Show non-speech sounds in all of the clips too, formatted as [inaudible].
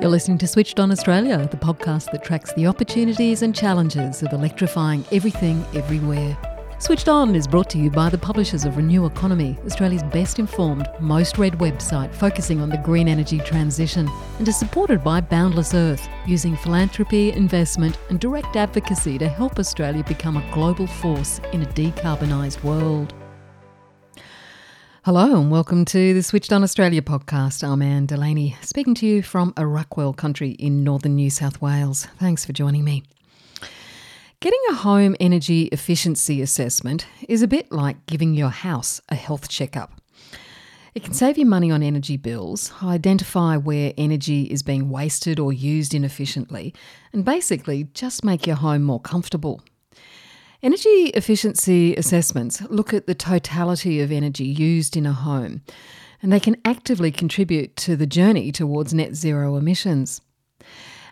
You're listening to Switched On Australia, the podcast that tracks the opportunities and challenges of electrifying everything everywhere. Switched On is brought to you by the publishers of Renew Economy, Australia's best informed, most read website focusing on the green energy transition, and is supported by Boundless Earth, using philanthropy, investment, and direct advocacy to help Australia become a global force in a decarbonised world. Hello and welcome to the Switched on Australia podcast. I'm Anne Delaney, speaking to you from Arakwal country in northern New South Wales. Thanks for joining me. Getting a home energy efficiency assessment is a bit like giving your house a health checkup. It can save you money on energy bills, identify where energy is being wasted or used inefficiently, and basically just make your home more comfortable. Energy efficiency assessments look at the totality of energy used in a home, and they can actively contribute to the journey towards net zero emissions.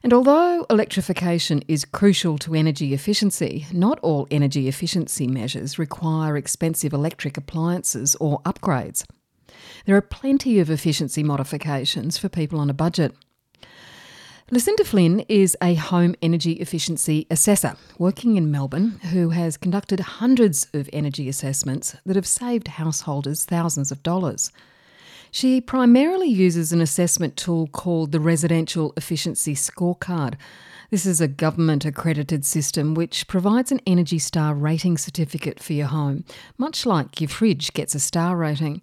And although electrification is crucial to energy efficiency, not all energy efficiency measures require expensive electric appliances or upgrades. There are plenty of efficiency modifications for people on a budget. Lucinda Flynn is a home energy efficiency assessor working in Melbourne who has conducted hundreds of energy assessments that have saved householders thousands of dollars. She primarily uses an assessment tool called the Residential Efficiency Scorecard. This is a government accredited system which provides an Energy Star rating certificate for your home, much like your fridge gets a star rating.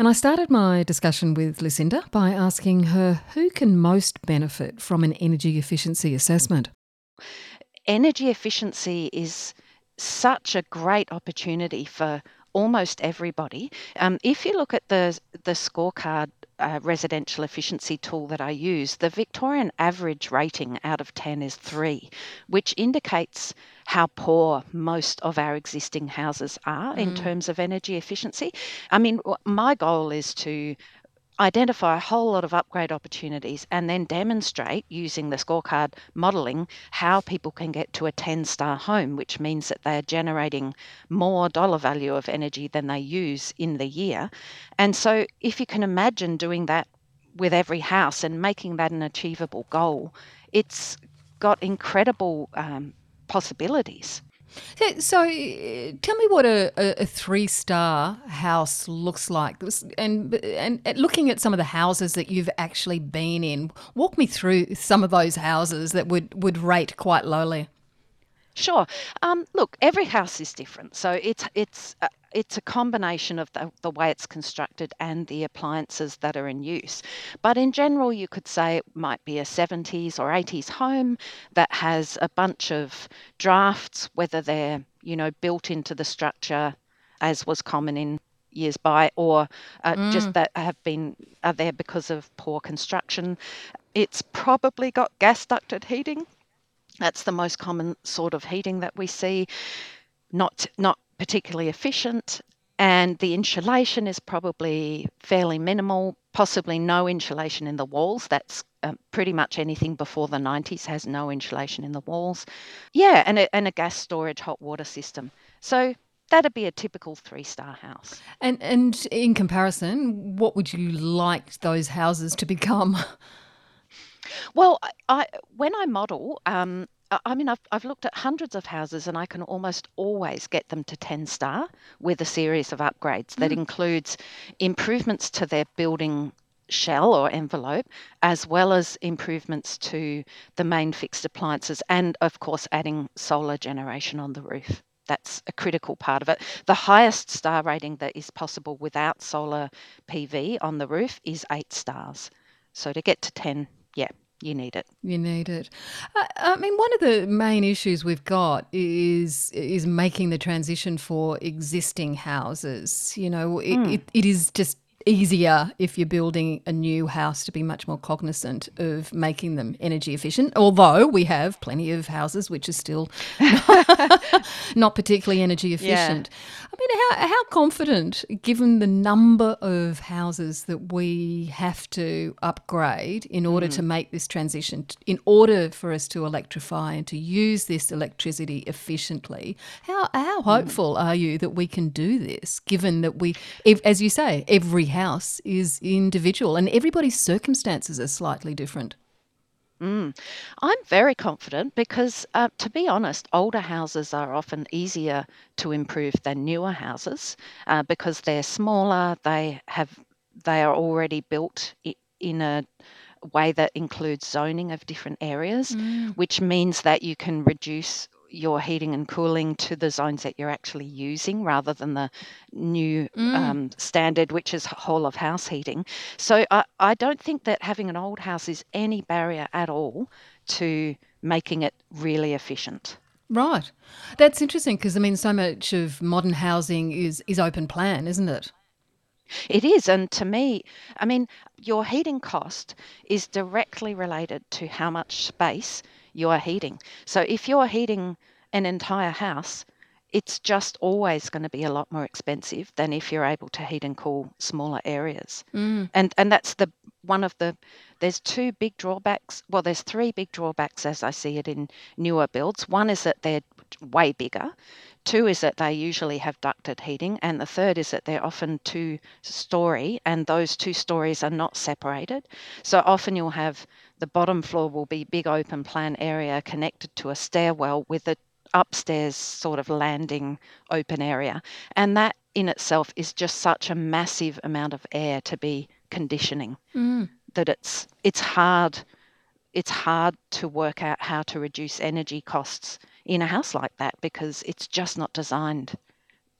And I started my discussion with Lucinda by asking her who can most benefit from an energy efficiency assessment. Energy efficiency is such a great opportunity for almost everybody. Um, if you look at the the scorecard uh, residential efficiency tool that I use, the Victorian average rating out of 10 is 3, which indicates how poor most of our existing houses are mm. in terms of energy efficiency. I mean, my goal is to identify a whole lot of upgrade opportunities and then demonstrate using the scorecard modeling how people can get to a 10 star home, which means that they are generating more dollar value of energy than they use in the year. And so, if you can imagine doing that with every house and making that an achievable goal, it's got incredible um, possibilities. So, uh, tell me what a, a, a three star house looks like. And, and looking at some of the houses that you've actually been in, walk me through some of those houses that would, would rate quite lowly. Sure. Um, look, every house is different, so it's it's uh, it's a combination of the, the way it's constructed and the appliances that are in use. But in general, you could say it might be a 70s or 80s home that has a bunch of drafts, whether they're you know built into the structure, as was common in years by, or uh, mm. just that have been are there because of poor construction. It's probably got gas ducted heating that's the most common sort of heating that we see. Not not particularly efficient, and the insulation is probably fairly minimal. Possibly no insulation in the walls. That's um, pretty much anything before the 90s has no insulation in the walls. Yeah, and a, and a gas storage hot water system. So that'd be a typical three star house. And and in comparison, what would you like those houses to become? [laughs] Well, I, I when I model, um, I mean, I've, I've looked at hundreds of houses and I can almost always get them to 10 star with a series of upgrades that mm. includes improvements to their building shell or envelope, as well as improvements to the main fixed appliances, and of course, adding solar generation on the roof. That's a critical part of it. The highest star rating that is possible without solar PV on the roof is eight stars. So to get to 10, yeah, you need it. You need it. I, I mean, one of the main issues we've got is is making the transition for existing houses. You know, it, mm. it, it is just easier if you're building a new house to be much more cognizant of making them energy efficient. Although we have plenty of houses which are still [laughs] not particularly energy efficient. Yeah. I mean, how, how confident, given the number of houses that we have to upgrade in order mm. to make this transition, in order for us to electrify and to use this electricity efficiently, how, how mm. hopeful mm. are you that we can do this, given that we, if, as you say, every house is individual and everybody's circumstances are slightly different. Mm. I'm very confident because, uh, to be honest, older houses are often easier to improve than newer houses uh, because they're smaller. They have they are already built in a way that includes zoning of different areas, Mm. which means that you can reduce your heating and cooling to the zones that you're actually using rather than the new Mm. um, standard, which is whole of house heating. So I, I don't think that having an old house is any barrier at all to making it really efficient. Right. That's interesting because I mean so much of modern housing is is open plan, isn't it? It is. And to me, I mean, your heating cost is directly related to how much space you are heating. So if you're heating an entire house, it's just always going to be a lot more expensive than if you're able to heat and cool smaller areas. Mm. And and that's the one of the there's two big drawbacks. Well, there's three big drawbacks as I see it in newer builds. One is that they're way bigger. Two is that they usually have ducted heating, and the third is that they're often two story, and those two stories are not separated. So often you'll have the bottom floor will be big open plan area connected to a stairwell with a upstairs sort of landing open area, and that in itself is just such a massive amount of air to be conditioning mm. that it's it's hard it's hard to work out how to reduce energy costs in a house like that because it's just not designed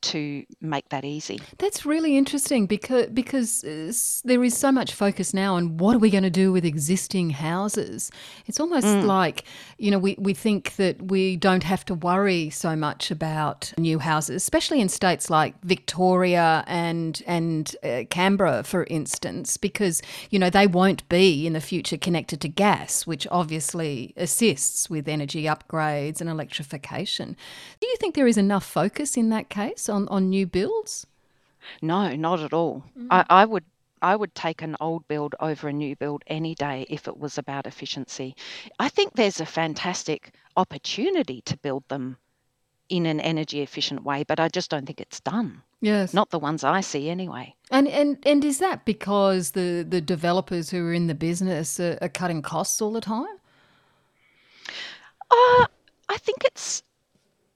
to make that easy. That's really interesting because because uh, there is so much focus now on what are we going to do with existing houses. It's almost mm. like you know we, we think that we don't have to worry so much about new houses, especially in states like Victoria and and uh, Canberra, for instance, because you know they won't be in the future connected to gas, which obviously assists with energy upgrades and electrification. Do you think there is enough focus in that case? On, on new builds? No, not at all. Mm. I, I would I would take an old build over a new build any day if it was about efficiency. I think there's a fantastic opportunity to build them in an energy efficient way, but I just don't think it's done. Yes. Not the ones I see anyway. And and and is that because the the developers who are in the business are, are cutting costs all the time? Uh, I think it's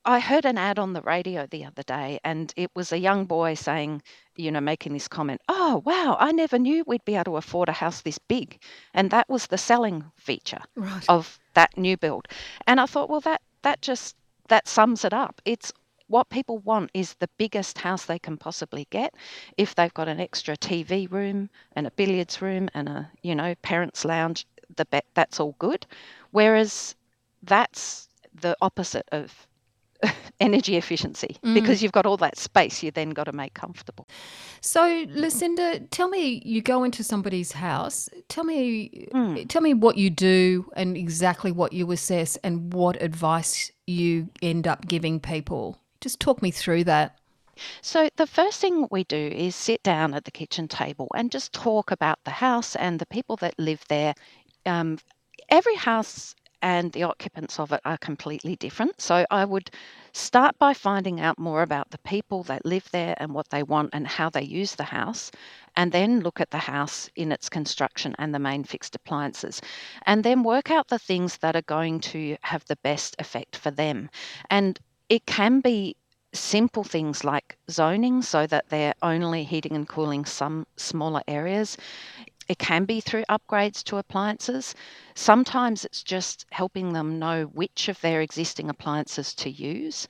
I heard an ad on the radio the other day, and it was a young boy saying, you know, making this comment, Oh, wow, I never knew we'd be able to afford a house this big. And that was the selling feature Right. of that new build. And I thought, well, that, that just, that sums it up. It's what people want is the biggest house they can possibly get. If they've got an extra TV room and a billiards room and a, you know, parents' lounge, the be- that's all good. Whereas that's the opposite of [laughs] energy efficiency mm. because you've got all that space you then got to make comfortable. So, Lucinda, tell me, you go into somebody's house. Tell me, mm. tell me what you do and exactly what you assess and what advice you end up giving people. Just talk me through that. So, the first thing we do is sit down at the kitchen table and just talk about the house and the people that live there. Um, every house and the occupants of it are completely different. So I would start by finding out more about the people that live there and what they want and how they use the house, and then look at the house in its construction and the main fixed appliances, and then work out the things that are going to have the best effect for them. And it can be simple things like zoning so that they're only heating and cooling some smaller areas. It can be through upgrades to appliances. Sometimes it's just helping them know which of their existing appliances to use.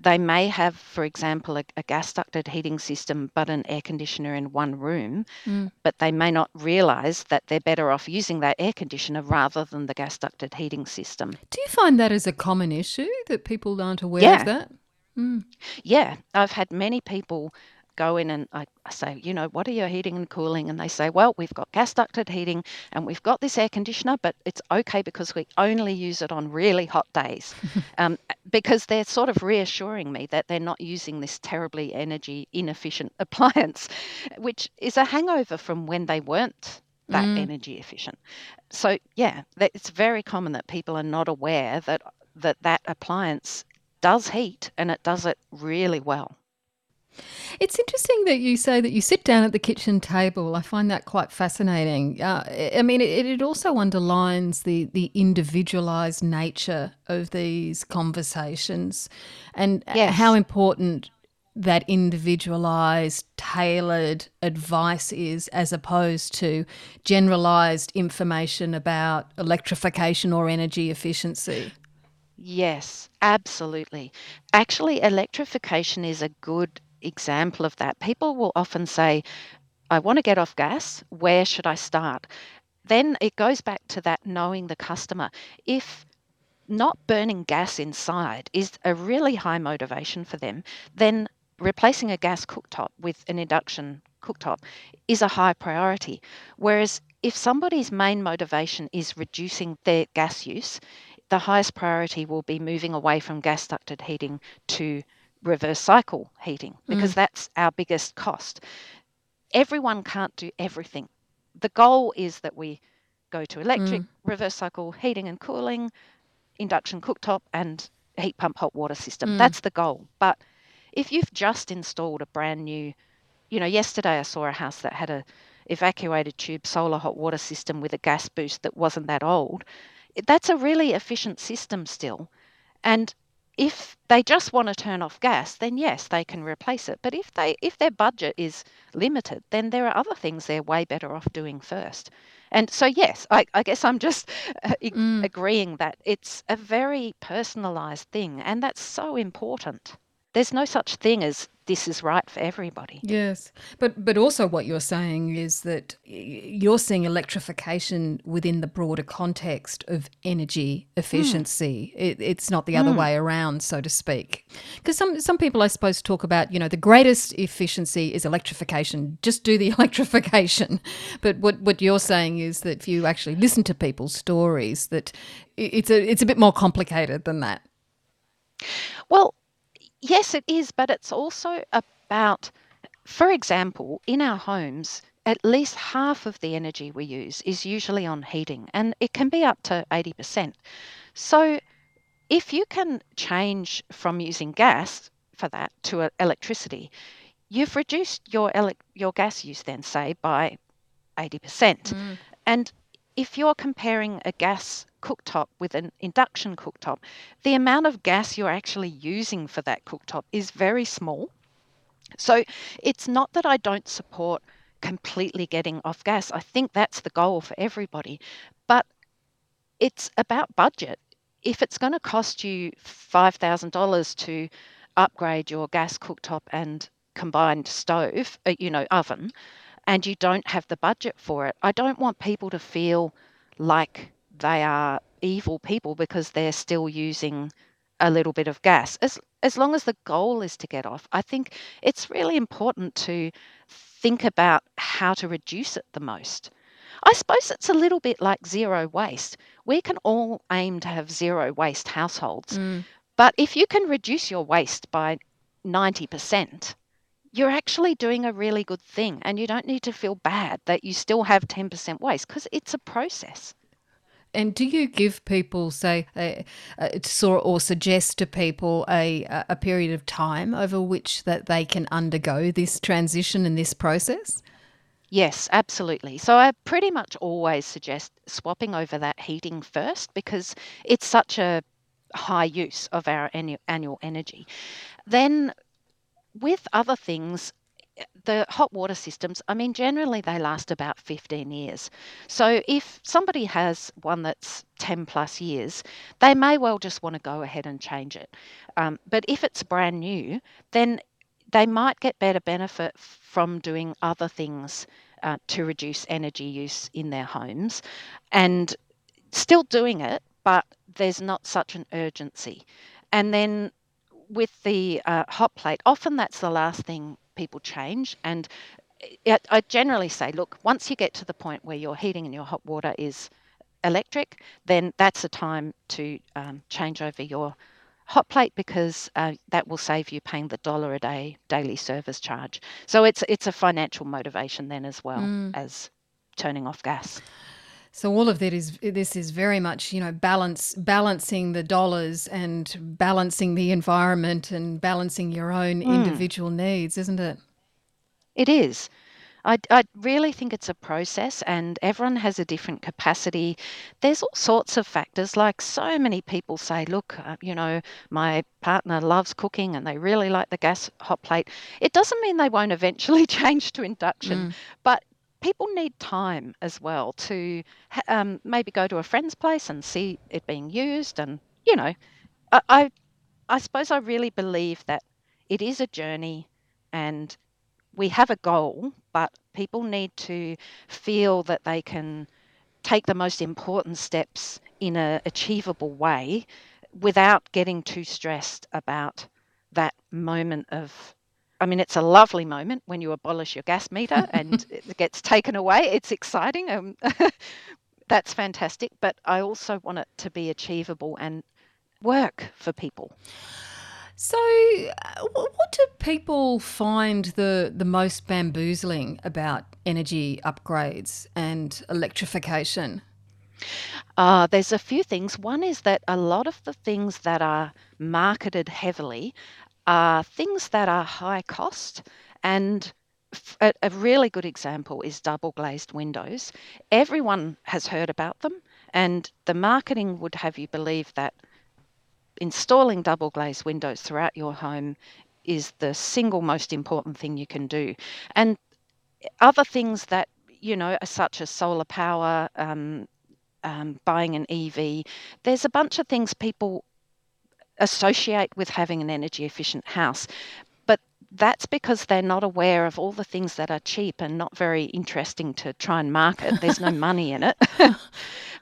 They may have, for example, a, a gas ducted heating system but an air conditioner in one room, mm. but they may not realise that they're better off using that air conditioner rather than the gas ducted heating system. Do you find that as a common issue that people aren't aware yeah. of that? Mm. Yeah, I've had many people go in and I, I say, you know, what are your heating and cooling? And they say, well, we've got gas ducted heating and we've got this air conditioner, but it's okay because we only use it on really hot days. [laughs] um, because they're sort of reassuring me that they're not using this terribly energy inefficient [laughs] appliance, which is a hangover from when they weren't that mm. energy efficient. So yeah, it's very common that people are not aware that that that appliance does heat and it does it really well. It's interesting that you say that you sit down at the kitchen table. I find that quite fascinating. Uh, I mean, it, it also underlines the, the individualized nature of these conversations and Yes. how important that individualized, tailored advice is as opposed to generalized information about electrification or energy efficiency. Yes, absolutely. Actually, electrification is a good example of that. People will often say, I want to get off gas. Where should I start? Then it goes back to that knowing the customer. If not burning gas inside is a really high motivation for them, then replacing a gas cooktop with an induction cooktop is a high priority. Whereas if somebody's main motivation is reducing their gas use, the highest priority will be moving away from gas ducted heating to reverse cycle heating because mm. that's our biggest cost. Everyone can't do everything. The goal is that we go to electric, mm. reverse cycle heating and cooling, induction cooktop, and heat pump hot water system. Mm. That's the goal. But if you've just installed a brand new, you know, yesterday I saw a house that had a evacuated tube solar hot water system with a gas boost that wasn't that old. That's a really efficient system still. And if they just want to turn off gas, then yes, they can replace it. But if they if their budget is limited, then there are other things they're way better off doing first. And so yes, I, I guess I'm just uh, ag- agreeing that it's a very personalized thing, and that's so important. There's no such thing as this is right for everybody. Yes, but but also what you're saying is that you're seeing electrification within the broader context of energy hmm. efficiency. It, it's not the other hmm. way around, so to speak. Because some some people, I suppose, talk about you know the greatest efficiency is electrification. Just do the [laughs] electrification. But what what you're saying is that if you actually listen to people's stories, that it's a it's a bit more complicated than that. Well, yes, it is, but it's also about, for example, in our homes, at least half of the energy we use is usually on heating, and it can be up to 80%. So if you can change from using gas for that to electricity, you've reduced your elec your gas use then, say, by 80%. Mm. And if you're comparing a gas cooktop with an induction cooktop, the amount of gas you're actually using for that cooktop is very small. So it's not that I don't support completely getting off gas. I think that's the goal for everybody. But it's about budget. If it's going to cost you $5,000 to upgrade your gas cooktop and combined stove, uh, you know, oven, and you don't have the budget for it, I don't want people to feel like they are evil people because they're still using a little bit of gas. As as long as the goal is to get off, I think it's really important to think about how to reduce it the most. I suppose it's a little bit like zero waste. We can all aim to have zero waste households, mm. but if you can reduce your waste by 90%, you're actually doing a really good thing and you don't need to feel bad that you still have 10% waste because it's a process. And do you give people, say, a, a, or suggest to people a, a period of time over which that they can undergo this transition and this process? Yes, absolutely. So I pretty much always suggest swapping over that heating first because it's such a high use of our annual energy. Then with other things, the hot water systems, I mean, generally they last about 15 years. So if somebody has one that's 10 plus years, they may well just want to go ahead and change it. Um, but if it's brand new, then they might get better benefit from doing other things uh, to reduce energy use in their homes and still doing it, but there's not such an urgency. And then with the uh, hot plate, often that's the last thing people change. And I, I generally say, look, once you get to the point where your heating and your hot water is electric, then that's a time to um, change over your hot plate because uh, that will save you paying the dollar a day daily service charge. So it's it's a financial motivation then as well as turning off gas. So all of that is this is very much you know balance balancing the dollars and balancing the environment and balancing your own Mm, individual needs, isn't it? it is. I, I really think it's a process, and everyone has a different capacity. There's all sorts of factors. Like so many people say, look, uh, you know, my partner loves cooking and they really like the gas hot plate. It doesn't mean they won't eventually [laughs] change to induction, Mm. but people need time as well to um, maybe go to a friend's place and see it being used. And, you know, I, I, I suppose I really believe that it is a journey and we have a goal, but people need to feel that they can take the most important steps in a achievable way without getting too stressed about that moment of I mean, it's a lovely moment when you abolish your gas meter and [laughs] it gets taken away. It's exciting. Um, [laughs] that's fantastic. But I also want it to be achievable and work for people. So, uh, what do people find the the most bamboozling about energy upgrades and electrification? Uh, there's a few things. One is that a lot of the things that are marketed heavily are things that are high cost. And a really good example is double glazed windows. Everyone has heard about them, and the marketing would have you believe that installing double glazed windows throughout your home is the single most important thing you can do. And other things that, you know, such as solar power, um, um, buying an EV, there's a bunch of things people associate with having an energy efficient house. That's because they're not aware of all the things that are cheap and not very interesting to try and market. There's no [laughs] money in it. [laughs]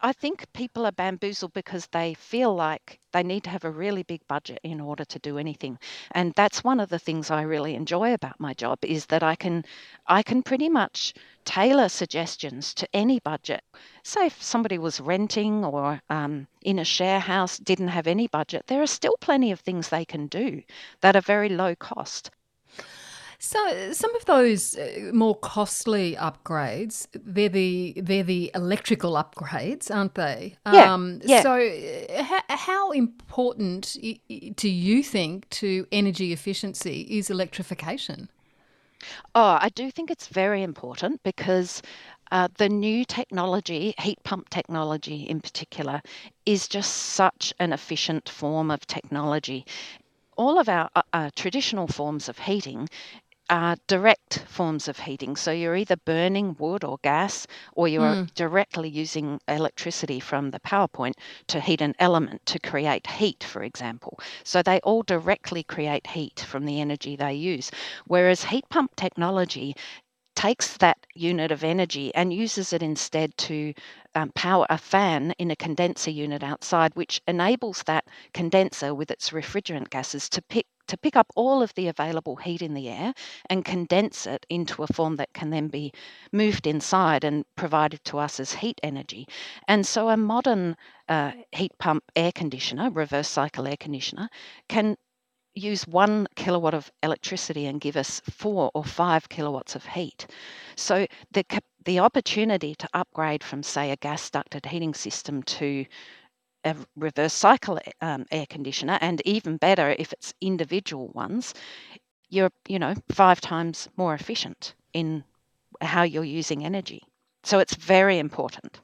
I think people are bamboozled because they feel like they need to have a really big budget in order to do anything. And that's one of the things I really enjoy about my job is that I can I can pretty much tailor suggestions to any budget. Say if somebody was renting or um, in a share house, didn't have any budget, there are still plenty of things they can do that are very low cost. So, some of those uh, more costly upgrades, they're the they're the electrical upgrades, aren't they? Yeah, Um, yeah. so, uh, how, how important do you think to energy efficiency is electrification? Oh, I do think it's very important because uh, the new technology, heat pump technology in particular, is just such an efficient form of technology. All of our uh, uh, traditional forms of heating are direct forms of heating. So you're either burning wood or gas, or you're Mm. directly using electricity from the power point to heat an element to create heat, for example. So they all directly create heat from the energy they use. Whereas heat pump technology takes that unit of energy and uses it instead to um, power a fan in a condenser unit outside, which enables that condenser with its refrigerant gases to pick to pick up all of the available heat in the air and condense it into a form that can then be moved inside and provided to us as heat energy. And so a modern uh, heat pump air conditioner, reverse cycle air conditioner, can use one kilowatt of electricity and give us four or five kilowatts of heat. So the the opportunity to upgrade from say a gas ducted heating system to a reverse cycle um, air conditioner, and even better if it's individual ones, you're you know five times more efficient in how you're using energy. So it's very important.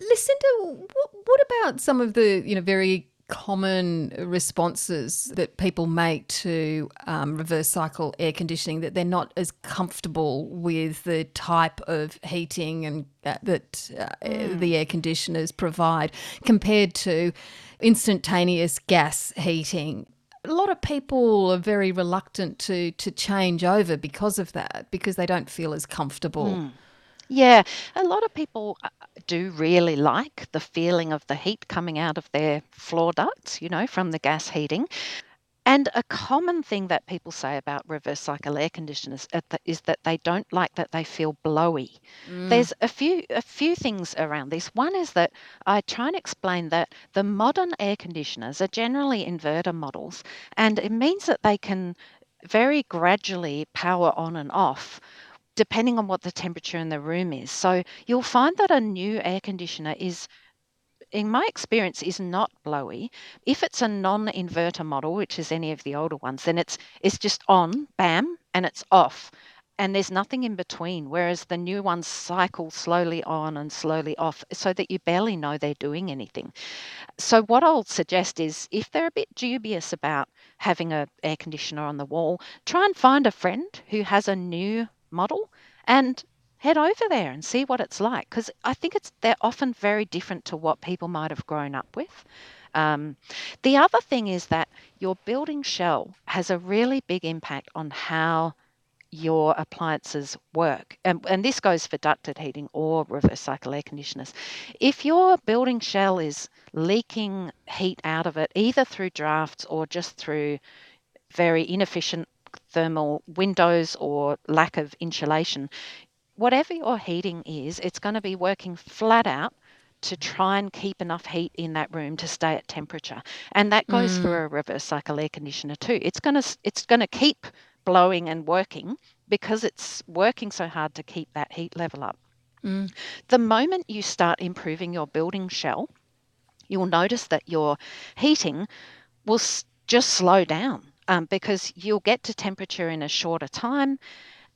Lucinda, what, what about some of the you know very common responses that people make to um, reverse cycle air conditioning that they're not as comfortable with the type of heating and uh, that uh, Mm. the air conditioners provide compared to instantaneous gas heating a lot of people are very reluctant to to change over because of that because they don't feel as comfortable Mm. Yeah, a lot of people uh, do really like the feeling of the heat coming out of their floor ducts, you know, from the gas heating. And a common thing that people say about reverse cycle air conditioners at the- is that they don't like that they feel blowy. Mm. There's a few a few things around this. One is that I try and explain that the modern air conditioners are generally inverter models, and it means that they can very gradually power on and off depending on what the temperature in the room is. So you'll find that a new air conditioner is in my experience is not blowy. If it's a non-inverter model which is any of the older ones then it's it's just on bam and it's off. And there's nothing in between whereas the new ones cycle slowly on and slowly off so that you barely know they're doing anything. So what i'll suggest is if they're a bit dubious about having a air conditioner on the wall try and find a friend who has a new model and head over there and see what it's like because I think it's they're often very different to what people might have grown up with. Um, the other thing is that your building shell has a really big impact on how your appliances work. And, and this goes for ducted heating or reverse cycle air conditioners. If your building shell is leaking heat out of it, either through drafts or just through very inefficient thermal windows or lack of insulation, whatever your heating is, it's going to be working flat out to try and keep enough heat in that room to stay at temperature. And that goes mm. for a reverse cycle air conditioner too. It's going to it's going to keep blowing and working because it's working so hard to keep that heat level up. Mm. The moment you start improving your building shell, you'll notice that your heating will just slow down um, because you'll get to temperature in a shorter time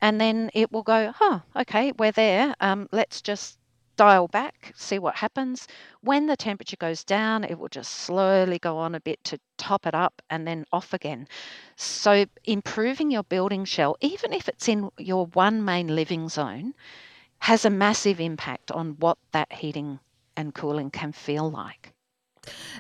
and then it will go, oh, okay, we're there. Um, let's just dial back, see what happens. When the temperature goes down, it will just slowly go on a bit to top it up and then off again. So, improving your building shell, even if it's in your one main living zone, has a massive impact on what that heating and cooling can feel like.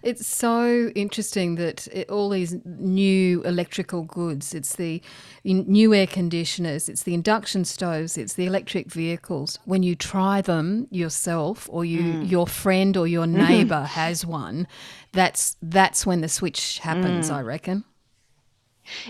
It's so interesting that it, all these new electrical goods, it's the new air conditioners, it's the induction stoves, it's the electric vehicles. When you try them yourself or you mm. your friend or your neighbor mm-hmm. has one, that's that's when the switch happens, mm. I reckon.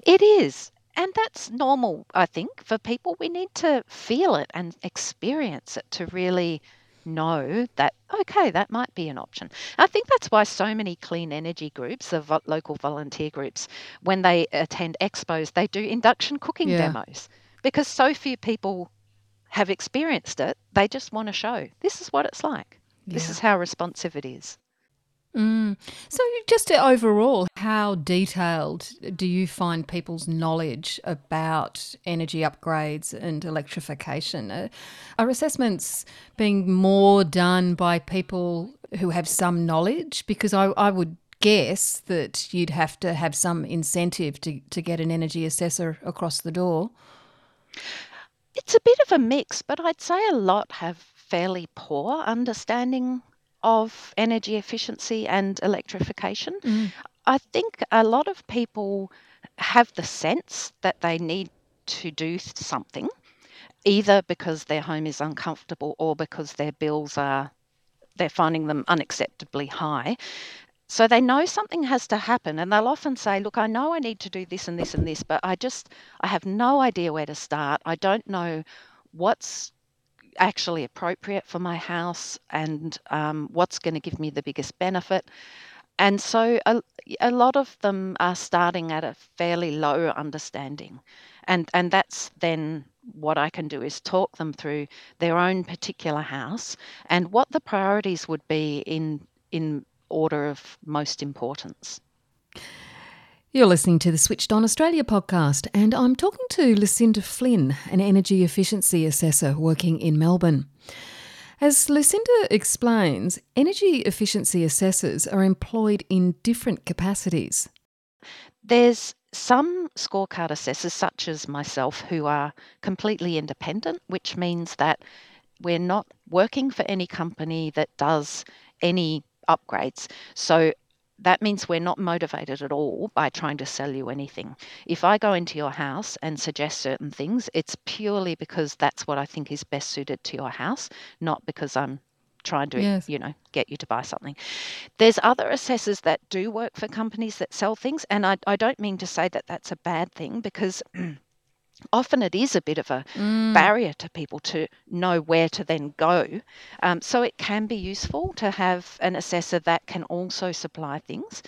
It is. And that's normal, I think, for people. We need to feel it and experience it to really know that, okay, that might be an option. I think that's why so many clean energy groups, the vo- local volunteer groups, when they attend expos, they do induction cooking yeah. demos because so few people have experienced it. They just want to show this is what it's like. Yeah. This is how responsive it is. Mm. So, just overall, how detailed do you find people's knowledge about energy upgrades and electrification? Uh, are assessments being more done by people who have some knowledge? Because I, I would guess that you'd have to have some incentive to, to get an energy assessor across the door. It's a bit of a mix, but I'd say a lot have fairly poor understanding of energy efficiency and electrification. Mm. I think a lot of people have the sense that they need to do something, either because their home is uncomfortable or because their bills are they're finding them unacceptably high. So they know something has to happen and they'll often say, Look, I know I need to do this and this and this, but I just I have no idea where to start. I don't know what's actually appropriate for my house and um, what's going to give me the biggest benefit. And so a, a lot of them are starting at a fairly low understanding. And, and that's then what I can do is talk them through their own particular house and what the priorities would be in, in order of most importance. You're listening to the Switched On Australia podcast, and I'm talking to Lucinda Flynn, an energy efficiency assessor working in Melbourne. As Lucinda explains, energy efficiency assessors are employed in different capacities. There's some scorecard assessors, such as myself, who are completely independent, which means that we're not working for any company that does any upgrades. So that means we're not motivated at all by trying to sell you anything. If I go into your house and suggest certain things, it's purely because that's what I think is best suited to your house, not because I'm trying to yes. you know get you to buy something there's other assessors that do work for companies that sell things and I, I don't mean to say that that's a bad thing because [clears throat] often it is a bit of a mm. barrier to people to know where to then go. Um, so it can be useful to have an assessor that can also supply things.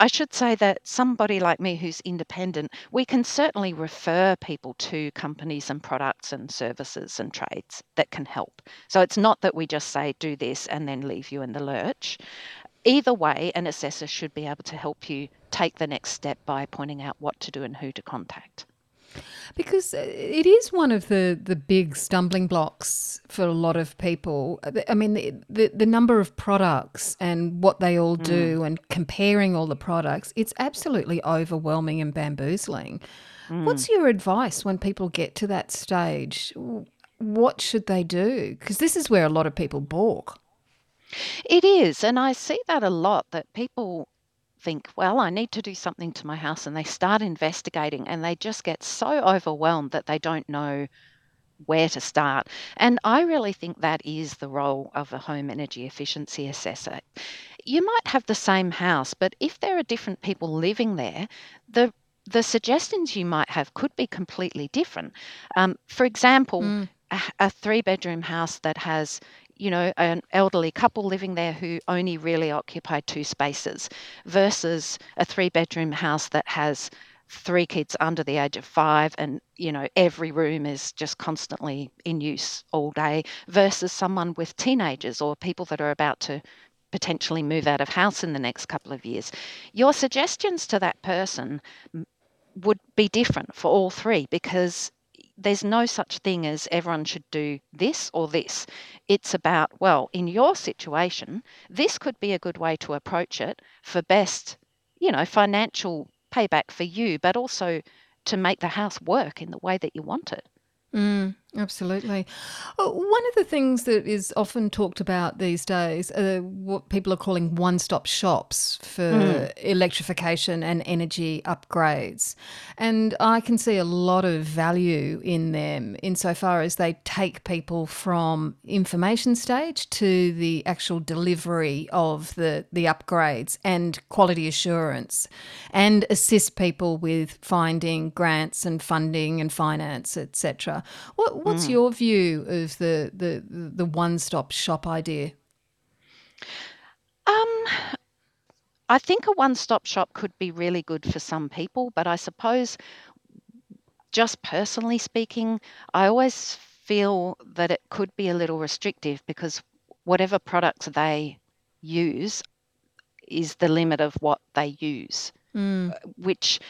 I should say that somebody like me who's independent, we can certainly refer people to companies and products and services and trades that can help. So it's not that we just say, do this and then leave you in the lurch. Either way, an assessor should be able to help you take the next step by pointing out what to do and who to contact. Because uh, it is one of the, the big stumbling blocks for a lot of people. I mean, the, the, the number of products and what they all do mm. and comparing all the products, it's absolutely overwhelming and bamboozling. Mm. What's your advice when people get to that stage? What should they do? Because this is where a lot of people balk. It is. And I see that a lot that people think, well, I need to do something to my house, and they start investigating and they just get so overwhelmed that they don't know where to start. And I really think that is the role of a home energy efficiency assessor. You might have the same house, but if there are different people living there, the the suggestions you might have could be completely different. Um, for example, mm. a, a three bedroom house that has you know, an elderly couple living there who only really occupy two spaces versus a three bedroom house that has three kids under the age of five and you know every room is just constantly in use all day versus someone with teenagers or people that are about to potentially move out of house in the next couple of years. Your suggestions to that person would be different for all three because there's no such thing as everyone should do this or this. It's about, well, in your situation, this could be a good way to approach it for best, you know, financial payback for you, but also to make the house work in the way that you want it. Mm, absolutely. Uh, one of the things that is often talked about these days are what people are calling one stop shops for mm. electrification and energy upgrades. And I can see a lot of value in them insofar as they take people from information stage to the actual delivery of the, the upgrades and quality assurance and assist people with finding grants and funding and finance, etc. What, what's mm. your view of the the the one stop shop idea? Um, I think a one stop shop could be really good for some people, but I suppose, just personally speaking, I always feel that it could be a little restrictive because whatever products they use is the limit of what they use, mm. which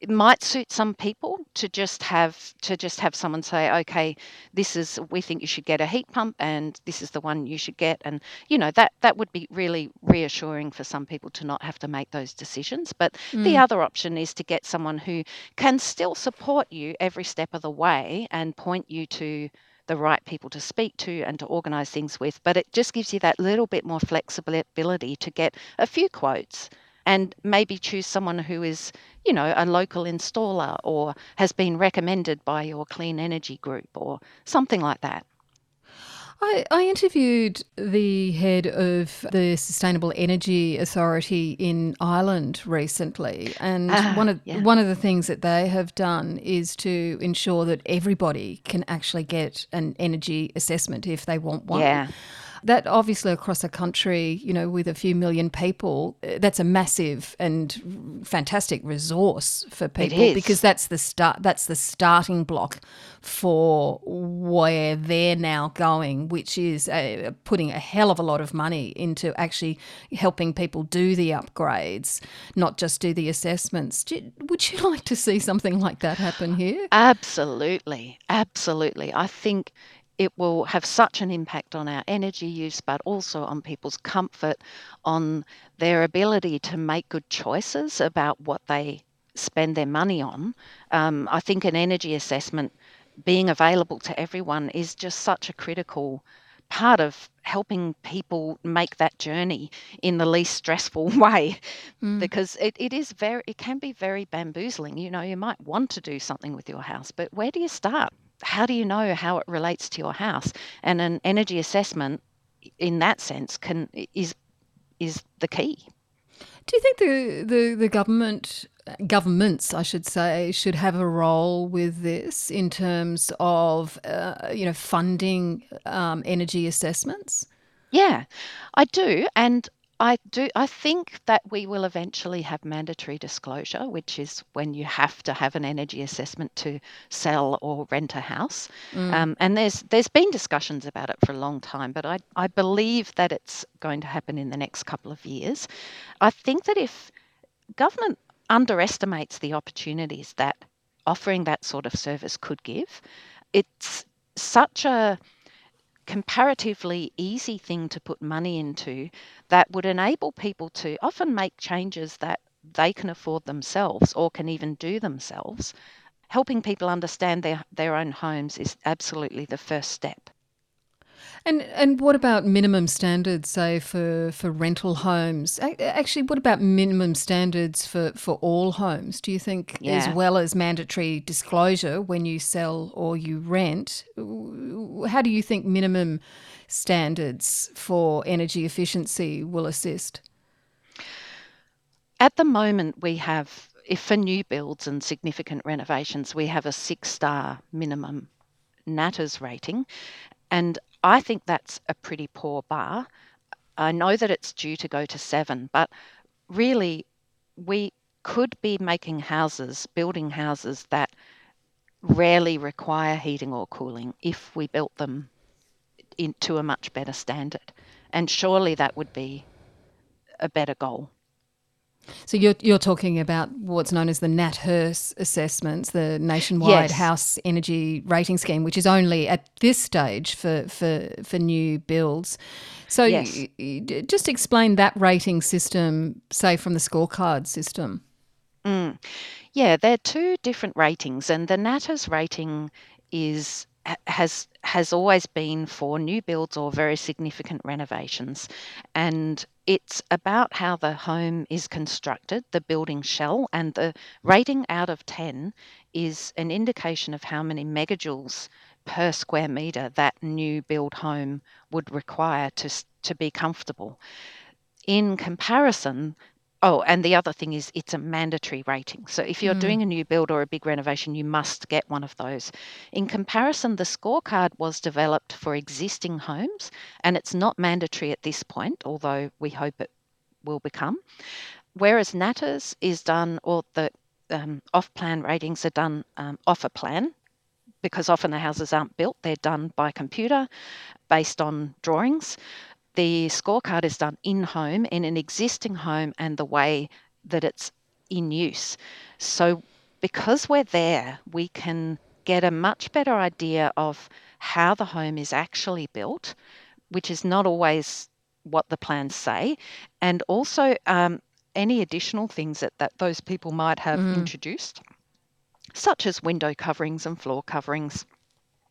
it might suit some people to just have to just have someone say okay this is we think you should get a heat pump and this is the one you should get. And you know that that would be really reassuring for some people to not have to make those decisions. But mm. the other option is to get someone who can still support you every step of the way and point you to the right people to speak to and to organize things with. But it just gives you that little bit more flexibility to get a few quotes and maybe choose someone who is, you know, a local installer or has been recommended by your clean energy group or something like that. I, I, interviewed the head of the Sustainable Energy Authority in Ireland recently, and uh, one of yeah. one of the things that they have done is to ensure that everybody can actually get an energy assessment if they want one. Yeah. That obviously across a country, you know, with a few million people, uh, that's a massive and fantastic resource for people because that's the start. That's the starting block for where they're now going, which is uh, putting a hell of a lot of money into actually helping people do the upgrades, not just do the assessments. Do, would you [laughs] like to see something like that happen here? Absolutely, absolutely. I think it will have such an impact on our energy use, but also on people's comfort, on their ability to make good choices about what they spend their money on. Um, I think an energy assessment being available to everyone is just such a critical part of helping people make that journey in the least stressful [laughs] way mm. because it, it is very it can be very bamboozling you know you might want to do something with your house but where do you start how do you know how it relates to your house? And an energy assessment, in that sense, can is is the key. Do you think the, the, the government governments, I should say, should have a role with this in terms of uh, you know funding um, energy assessments? Yeah, I do, and I do. I think that we will eventually have mandatory disclosure, which is when you have to have an energy assessment to sell or rent a house. Mm. Um, and there's there's been discussions about it for a long time, but I I believe that it's going to happen in the next couple of years. I think that if government underestimates the opportunities that offering that sort of service could give, it's such a comparatively easy thing to put money into that would enable people to often make changes that they can afford themselves or can even do themselves. Helping people understand their, their own homes is absolutely the first step. And and what about minimum standards, say for, for rental homes? Actually, what about minimum standards for, for all homes? Do you think, yeah. as well as mandatory disclosure when you sell or you rent, how do you think minimum standards for energy efficiency will assist? At the moment, we have, if for new builds and significant renovations, we have a six star minimum NatHERS rating. And I think that's a pretty poor bar. I know that it's due to go to seven, but really, we could be making houses, building houses that rarely require heating or cooling if we built them into a much better standard. And surely that would be a better goal. So you're you're talking about what's known as the NatHERS assessments, the nationwide yes. house energy rating scheme, which is only at this stage for for for new builds. So yes. just explain that rating system, say from the scorecard system. Mm. Yeah, they're two different ratings, and the NatHERS rating is has has always been for new builds or very significant renovations and it's about how the home is constructed the building shell and the rating out of 10 is an indication of how many megajoules per square meter that new build home would require to to be comfortable. In comparison Oh, and the other thing is it's a mandatory rating. So if you're mm. doing a new build or a big renovation, you must get one of those. In comparison, the scorecard was developed for existing homes and it's not mandatory at this point, although we hope it will become. Whereas NatHERS is done, or the um, off plan ratings are done um, off a plan because often the houses aren't built, they're done by computer based on drawings the scorecard is done in home in an existing home and the way that it's in use. So, because we're there, we can get a much better idea of how the home is actually built, which is not always what the plans say, and also um, any additional things that, that those people might have mm. introduced, such as window coverings and floor coverings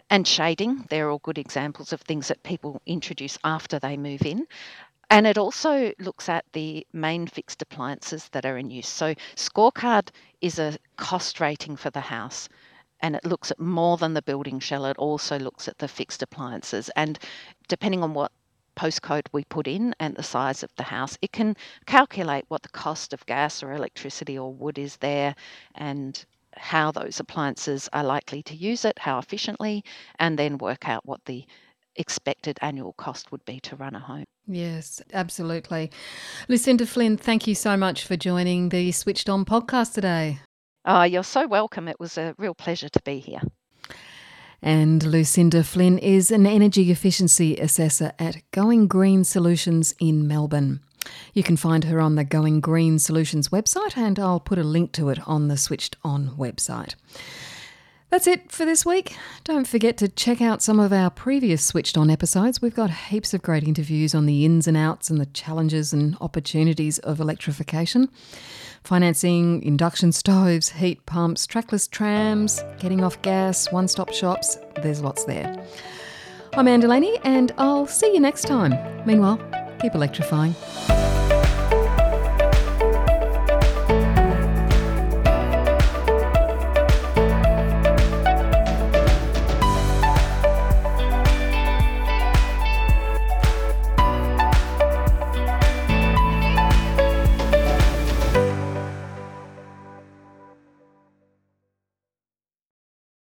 and shading, they're all good examples of things that people introduce after they move in. And it also looks at the main fixed appliances that are in use. So, scorecard is a cost rating for the house and it looks at more than the building shell. It also looks at the fixed appliances. And depending on what postcode we put in and the size of the house, it can calculate what the cost of gas or electricity or wood is there and how those appliances are likely to use it, how efficiently, and then work out what the expected annual cost would be to run a home. Yes, absolutely. Lucinda Flynn, thank you so much for joining the Switched On podcast today. Oh, you're so welcome. It was a real pleasure to be here. And Lucinda Flynn is an energy efficiency assessor at Going Green Solutions in Melbourne. You can find her on the Going Green Solutions website, and I'll put a link to it on the Switched On website. That's it for this week. Don't forget to check out some of our previous Switched On episodes. We've got heaps of great interviews on the ins and outs and the challenges and opportunities of electrification. Financing, induction stoves, heat pumps, trackless trams, getting off gas, one stop shops, there's lots there. I'm Anne Delaney, and I'll see you next time. Meanwhile, keep electrifying.